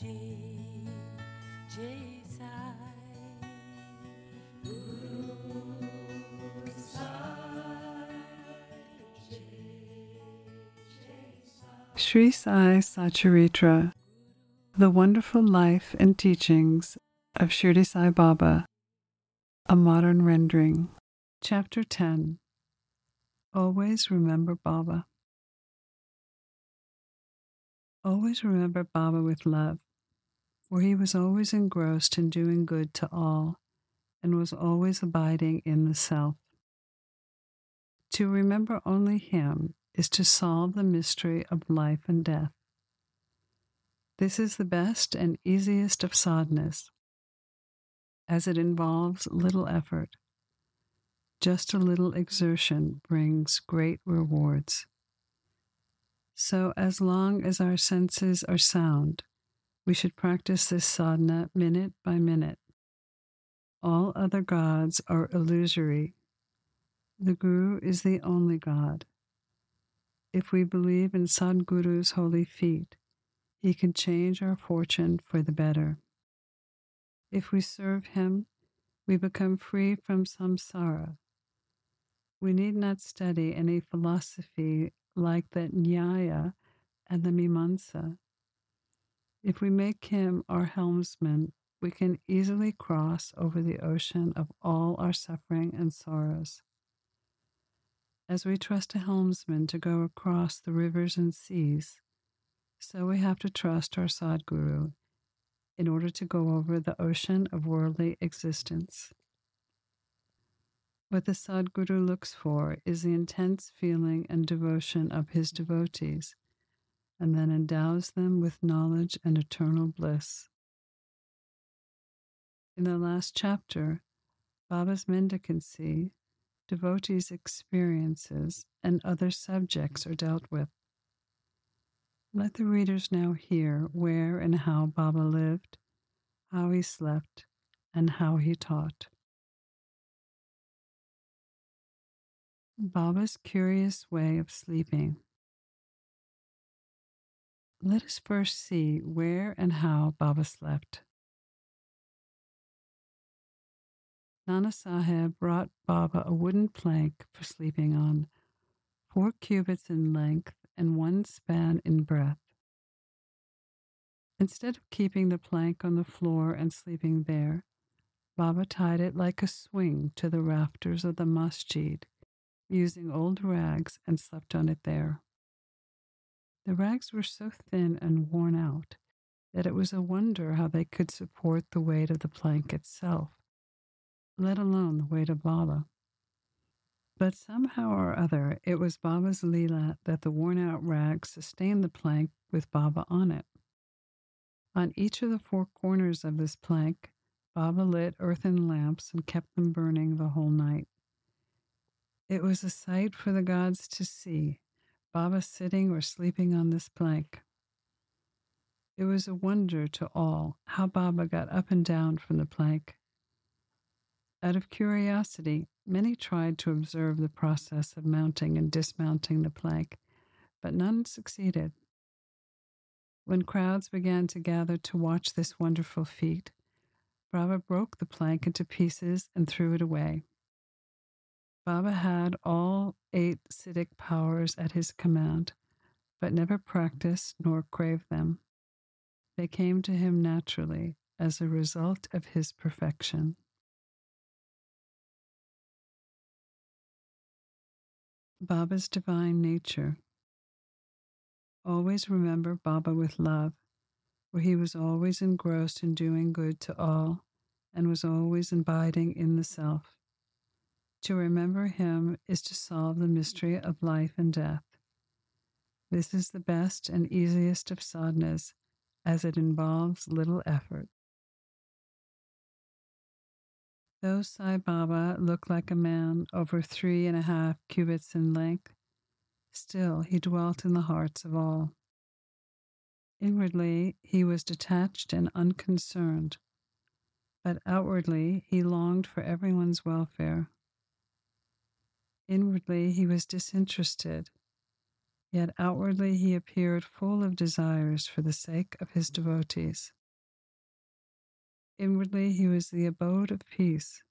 J J Sri Sai Satcharitra, The Wonderful Life and Teachings of Shirdi Sai Baba, a modern rendering. Chapter 10 Always Remember Baba. Always remember Baba with love, for he was always engrossed in doing good to all and was always abiding in the self. To remember only him is to solve the mystery of life and death. This is the best and easiest of sadhanas, as it involves little effort. Just a little exertion brings great rewards. So, as long as our senses are sound, we should practice this sadhana minute by minute. All other gods are illusory. The Guru is the only God. If we believe in Sadguru's holy feet, he can change our fortune for the better. If we serve him, we become free from samsara. We need not study any philosophy like the Nyaya and the Mimamsa. If we make him our helmsman, we can easily cross over the ocean of all our suffering and sorrows. As we trust a helmsman to go across the rivers and seas, so we have to trust our Sadguru in order to go over the ocean of worldly existence. What the Sadguru looks for is the intense feeling and devotion of his devotees, and then endows them with knowledge and eternal bliss. In the last chapter, Baba's mendicancy, devotees' experiences, and other subjects are dealt with. Let the readers now hear where and how Baba lived, how he slept, and how he taught. Baba's curious way of sleeping. Let us first see where and how Baba slept. Nana Sahib brought Baba a wooden plank for sleeping on, four cubits in length and one span in breadth. Instead of keeping the plank on the floor and sleeping there, Baba tied it like a swing to the rafters of the masjid using old rags and slept on it there. The rags were so thin and worn out that it was a wonder how they could support the weight of the plank itself, let alone the weight of Baba. But somehow or other, it was Baba's Leela that the worn out rags sustained the plank with Baba on it. On each of the four corners of this plank, Baba lit earthen lamps and kept them burning the whole night. It was a sight for the gods to see, Baba sitting or sleeping on this plank. It was a wonder to all how Baba got up and down from the plank. Out of curiosity, many tried to observe the process of mounting and dismounting the plank, but none succeeded. When crowds began to gather to watch this wonderful feat, Baba broke the plank into pieces and threw it away. Baba had all eight Siddhic powers at his command, but never practiced nor craved them. They came to him naturally as a result of his perfection. Baba's divine nature. Always remember Baba with love, for he was always engrossed in doing good to all and was always abiding in the self. To remember him is to solve the mystery of life and death. This is the best and easiest of sadhanas, as it involves little effort. Though Sai Baba looked like a man over three and a half cubits in length, still he dwelt in the hearts of all. Inwardly, he was detached and unconcerned, but outwardly, he longed for everyone's welfare. Inwardly, he was disinterested, yet outwardly he appeared full of desires for the sake of his devotees. Inwardly he was the abode of peace.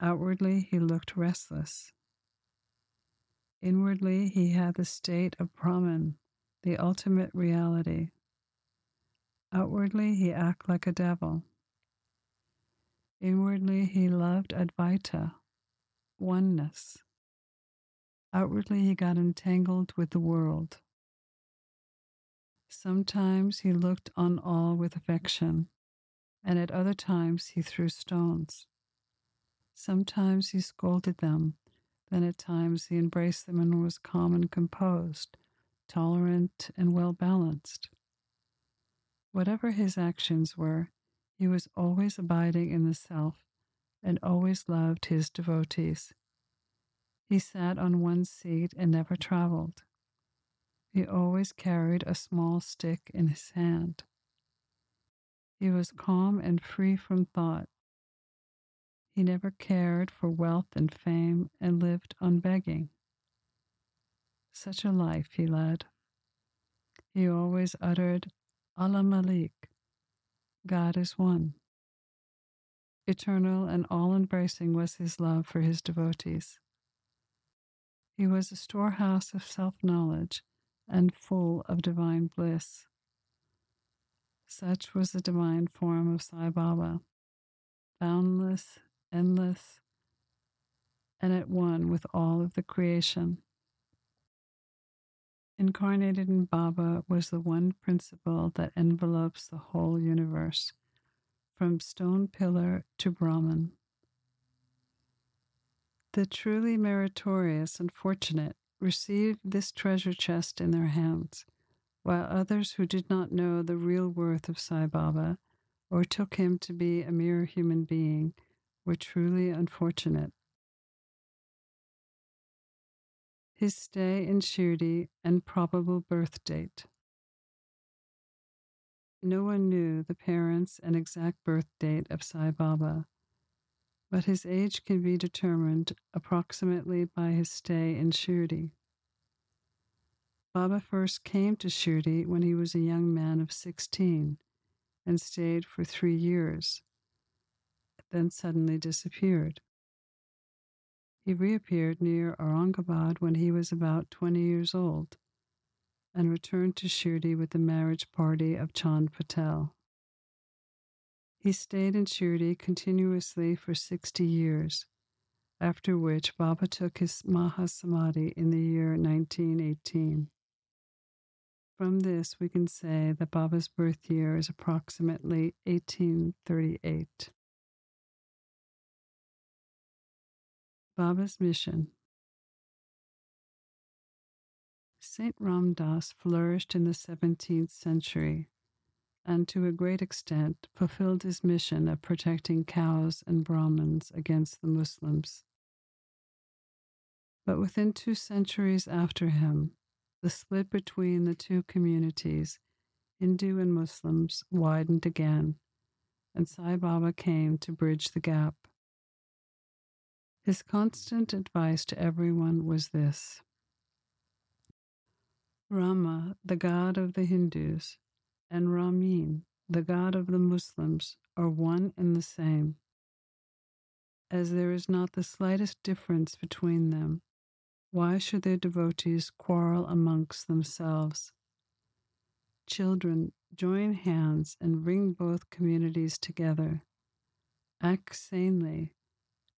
Outwardly he looked restless. Inwardly he had the state of Brahman, the ultimate reality. Outwardly he acted like a devil. Inwardly he loved Advaita, oneness. Outwardly, he got entangled with the world. Sometimes he looked on all with affection, and at other times he threw stones. Sometimes he scolded them, then at times he embraced them and was calm and composed, tolerant and well balanced. Whatever his actions were, he was always abiding in the self and always loved his devotees. He sat on one seat and never traveled. He always carried a small stick in his hand. He was calm and free from thought. He never cared for wealth and fame and lived on begging. Such a life he led. He always uttered, Allah Malik, God is one. Eternal and all embracing was his love for his devotees. He was a storehouse of self knowledge and full of divine bliss. Such was the divine form of Sai Baba, boundless, endless, and at one with all of the creation. Incarnated in Baba was the one principle that envelopes the whole universe, from stone pillar to Brahman. The truly meritorious and fortunate received this treasure chest in their hands, while others who did not know the real worth of Sai Baba or took him to be a mere human being were truly unfortunate. his stay in Shirdi, and probable birth date. No one knew the parents and exact birth date of Sai Baba, but his age can be determined approximately by his stay in Shirdi. Baba first came to Shirdi when he was a young man of 16 and stayed for three years, then suddenly disappeared. He reappeared near Aurangabad when he was about 20 years old and returned to Shirdi with the marriage party of Chand Patel. He stayed in Shirdi continuously for 60 years, after which Baba took his Mahasamadhi in the year 1918. From this, we can say that Baba's birth year is approximately 1838. Baba's Mission Saint Ram Dass flourished in the 17th century and to a great extent fulfilled his mission of protecting cows and Brahmins against the Muslims. But within two centuries after him, the split between the two communities, Hindu and Muslims, widened again, and Sai Baba came to bridge the gap. His constant advice to everyone was this Rama, the god of the Hindus, and Rahim, the god of the Muslims, are one and the same. As there is not the slightest difference between them, why should their devotees quarrel amongst themselves? Children, join hands and bring both communities together. Act sanely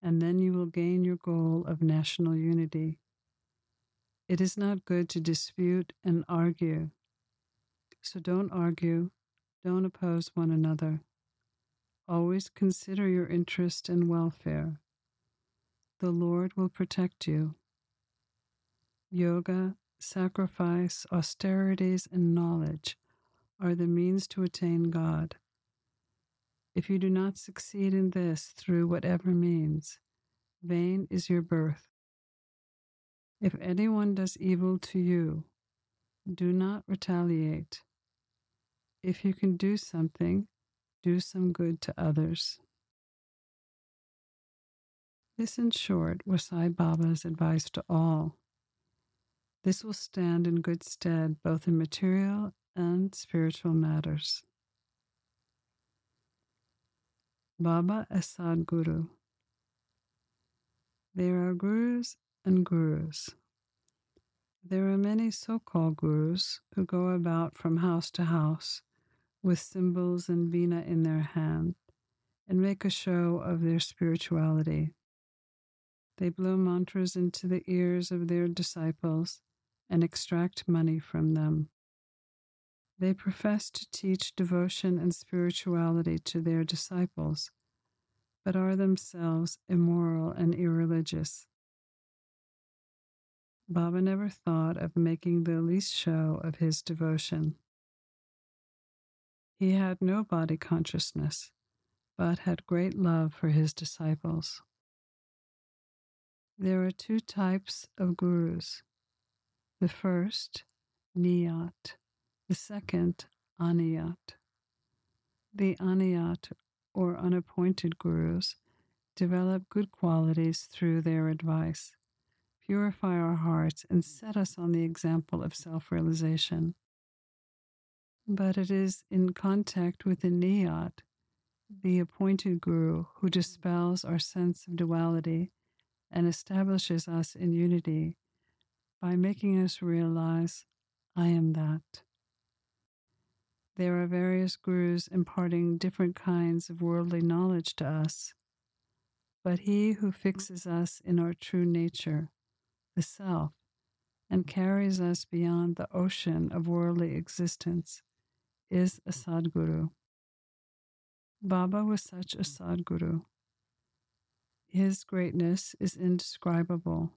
and then you will gain your goal of national unity. It is not good to dispute and argue. So don't argue, don't oppose one another. Always consider your interest and welfare. The Lord will protect you. Yoga, sacrifice, austerities, and knowledge are the means to attain God. If you do not succeed in this through whatever means, vain is your birth. If anyone does evil to you, do not retaliate. If you can do something, do some good to others. This, in short, was Sai Baba's advice to all. This will stand in good stead both in material and spiritual matters. Baba as Sadguru. There are gurus and gurus. There are many so called gurus who go about from house to house with cymbals and veena in their hand and make a show of their spirituality. They blow mantras into the ears of their disciples and extract money from them. They profess to teach devotion and spirituality to their disciples, but are themselves immoral and irreligious. Baba never thought of making the least show of his devotion. He had no body consciousness, but had great love for his disciples. There are two types of gurus. The first, Niyat, the second, Aniyat. The Aniyat, or unappointed gurus, develop good qualities through their advice purify our hearts, and set us on the example of self realization. But it is in contact with the Niyat, the appointed Guru, who dispels our sense of duality and establishes us in unity by making us realize, I am that. There are various gurus imparting different kinds of worldly knowledge to us, but he who fixes us in our true nature the self, and carries us beyond the ocean of worldly existence, is a Sadguru. Baba was such a Sadguru. His greatness is indescribable.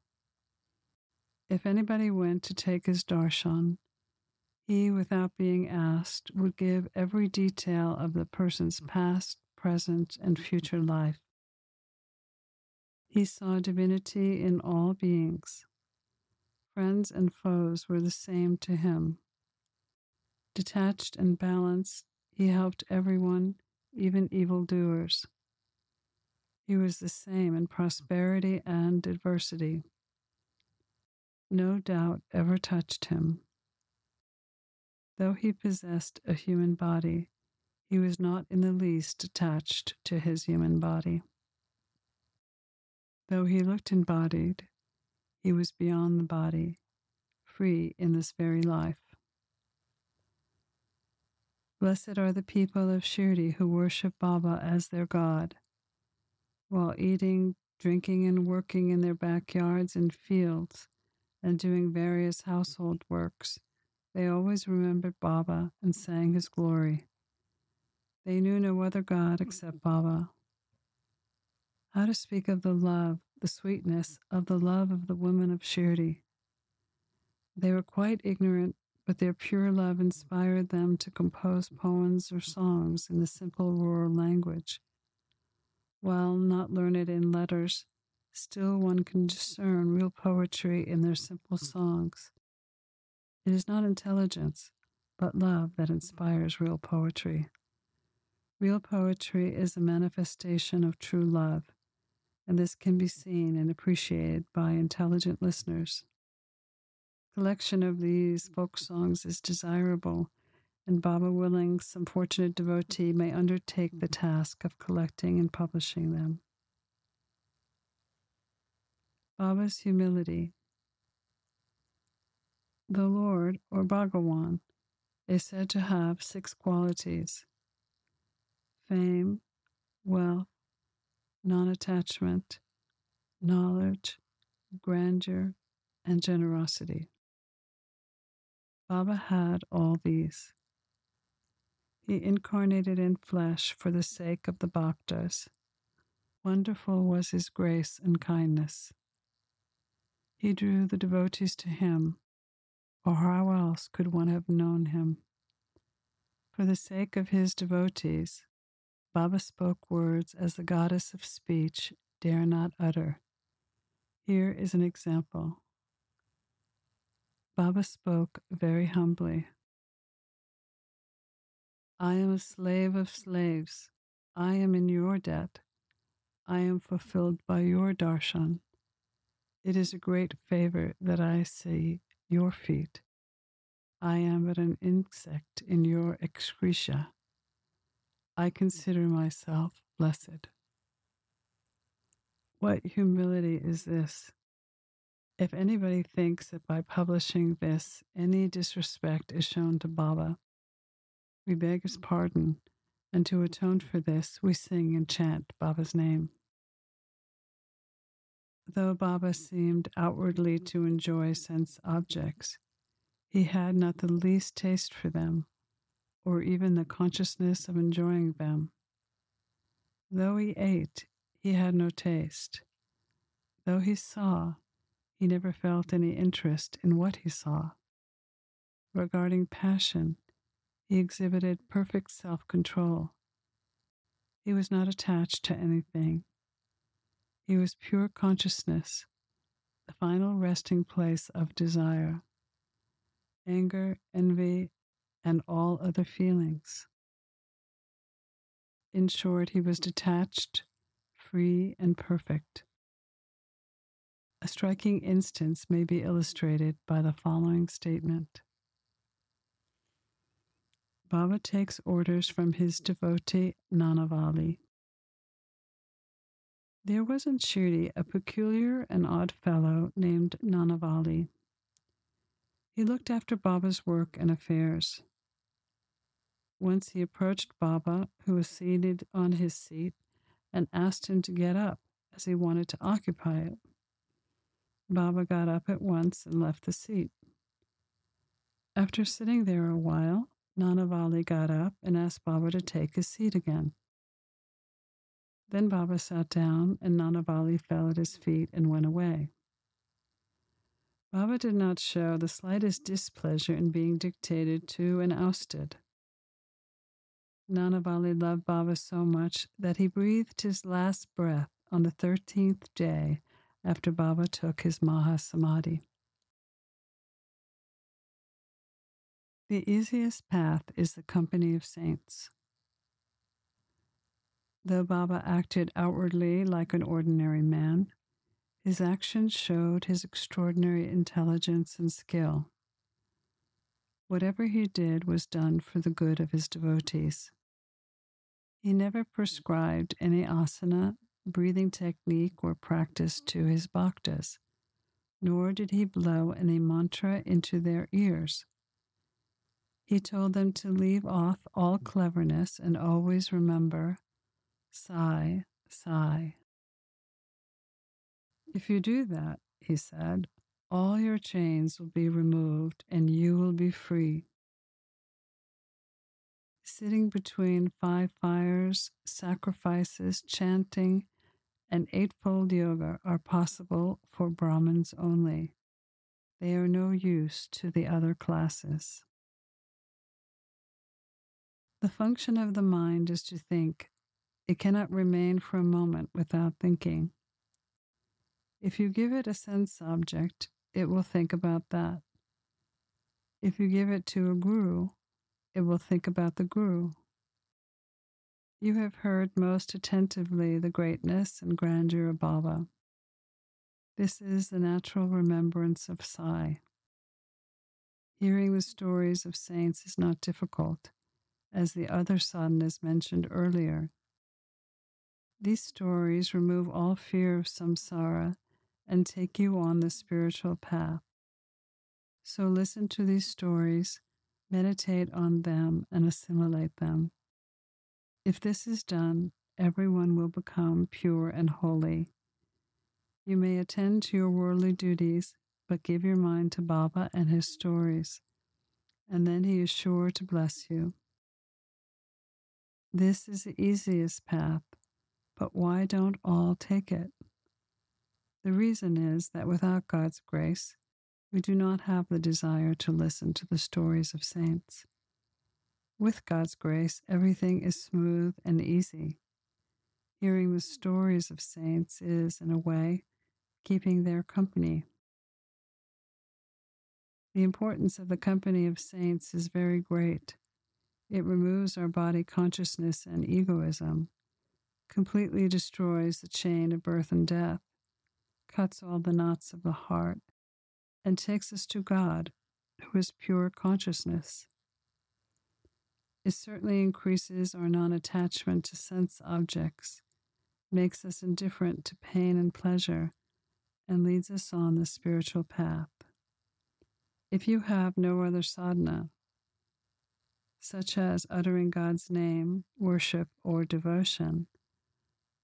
If anybody went to take his darshan, he, without being asked, would give every detail of the person's past, present, and future life. He saw divinity in all beings. Friends and foes were the same to him. Detached and balanced, he helped everyone, even evildoers. He was the same in prosperity and adversity. No doubt ever touched him. Though he possessed a human body, he was not in the least attached to his human body. Though he looked embodied, he was beyond the body, free in this very life. Blessed are the people of Shirdi who worship Baba as their God. While eating, drinking, and working in their backyards and fields, and doing various household works, they always remembered Baba and sang his glory. They knew no other God except Baba. How to speak of the love the sweetness of the love of the women of Shirdi. They were quite ignorant, but their pure love inspired them to compose poems or songs in the simple rural language. While not learned in letters, still one can discern real poetry in their simple songs. It is not intelligence, but love that inspires real poetry. Real poetry is a manifestation of true love and this can be seen and appreciated by intelligent listeners. Collection of these folk songs is desirable, and Baba willing, some fortunate devotee may undertake the task of collecting and publishing them. Baba's humility. The Lord, or Bhagawan, is said to have six qualities fame, wealth, non attachment, knowledge, grandeur, and generosity. Baba had all these. He incarnated in flesh for the sake of the bhaktas. Wonderful was his grace and kindness. He drew the devotees to him, or how else could one have known him? For the sake of his devotees, Baba spoke words as the goddess of speech dare not utter. Here is an example. Baba spoke very humbly. I am a slave of slaves. I am in your debt. I am fulfilled by your darshan. It is a great favor that I see your feet. I am but an insect in your excreta. I consider myself blessed. What humility is this? If anybody thinks that by publishing this any disrespect is shown to Baba, we beg his pardon, and to atone for this, we sing and chant Baba's name. Though Baba seemed outwardly to enjoy sense objects, he had not the least taste for them, or even the consciousness of enjoying them. Though he ate, he had no taste. Though he saw, he never felt any interest in what he saw. Regarding passion, he exhibited perfect self control. He was not attached to anything. He was pure consciousness, the final resting place of desire, anger, envy, and all other feelings. In short, he was detached, free, and perfect. A striking instance may be illustrated by the following statement Baba takes orders from his devotee Nanavali. There was in Shirdi a peculiar and odd fellow named Nanavali. He looked after Baba's work and affairs. Once he approached Baba, who was seated on his seat, and asked him to get up, as he wanted to occupy it. Baba got up at once and left the seat. After sitting there a while, Nanavali got up and asked Baba to take his seat again. Then Baba sat down, and Nanavali fell at his feet and went away. Baba did not show the slightest displeasure in being dictated to and ousted. Nanavali loved Baba so much that he breathed his last breath on the 13th day after Baba took his Maha Samadhi. The easiest path is the company of saints. Though Baba acted outwardly like an ordinary man, his actions showed his extraordinary intelligence and skill. Whatever he did was done for the good of his devotees. He never prescribed any asana, breathing technique, or practice to his bhaktas, nor did he blow any mantra into their ears. He told them to leave off all cleverness and always remember Sai, Sai. If you do that, he said, all your chains will be removed and you will be free. Sitting between five fires, sacrifices, chanting, and Eightfold Yoga are possible for Brahmins only. They are no use to the other classes. The function of the mind is to think. It cannot remain for a moment without thinking. If you give it a sense object, it will think about that. If you give it to a guru, it will think about the guru. You have heard most attentively the greatness and grandeur of Baba. This is the natural remembrance of Sai. Hearing the stories of saints is not difficult as the other sadhanas mentioned earlier. These stories remove all fear of samsara and take you on the spiritual path. So listen to these stories, meditate on them, and assimilate them. If this is done, everyone will become pure and holy. You may attend to your worldly duties, but give your mind to Baba and his stories, and then he is sure to bless you. This is the easiest path, but why don't all take it? The reason is that without God's grace, we do not have the desire to listen to the stories of saints. With God's grace, everything is smooth and easy. Hearing the stories of saints is, in a way, keeping their company. The importance of the company of saints is very great. It removes our body consciousness and egoism, completely destroys the chain of birth and death, cuts all the knots of the heart, and takes us to God, who is pure consciousness. It certainly increases our non attachment to sense objects, makes us indifferent to pain and pleasure, and leads us on the spiritual path. If you have no other sadhana, such as uttering God's name, worship, or devotion,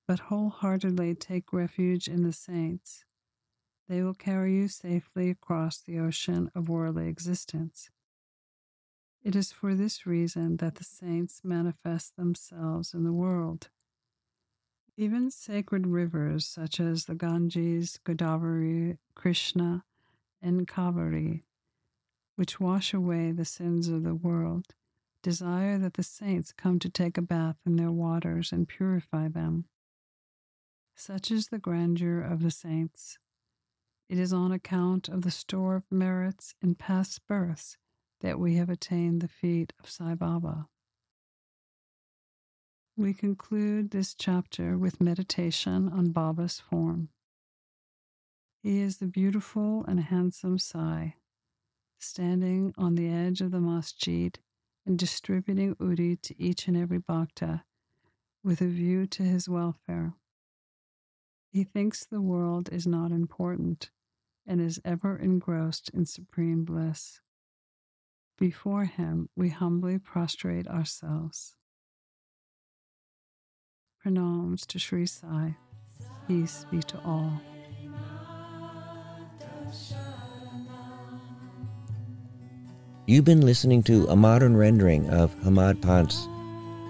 but wholeheartedly take refuge in the saints, they will carry you safely across the ocean of worldly existence. It is for this reason that the saints manifest themselves in the world. Even sacred rivers such as the Ganges, Godavari, Krishna, and Kaveri, which wash away the sins of the world, desire that the saints come to take a bath in their waters and purify them. Such is the grandeur of the saints. It is on account of the store of merits in past births that we have attained the feet of Sai Baba. We conclude this chapter with meditation on Baba's form. He is the beautiful and handsome Sai, standing on the edge of the masjid and distributing udi to each and every bhakta with a view to his welfare. He thinks the world is not important and is ever engrossed in supreme bliss. Before him, we humbly prostrate ourselves. Pranams to Sri Sai. Peace be to all. You've been listening to a modern rendering of Hemadpant's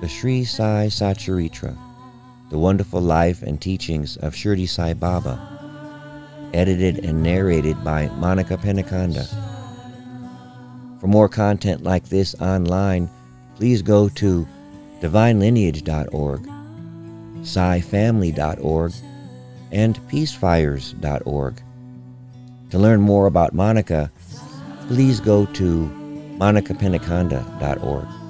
The Sri Sai Satcharitra, The Wonderful Life and Teachings of Shirdi Sai Baba, edited and narrated by Monica Penikanda. For more content like this online, please go to divinelineage.org, SaiFamily.org, and peacefires.org. To learn more about Monica, please go to monicapenikanda.org.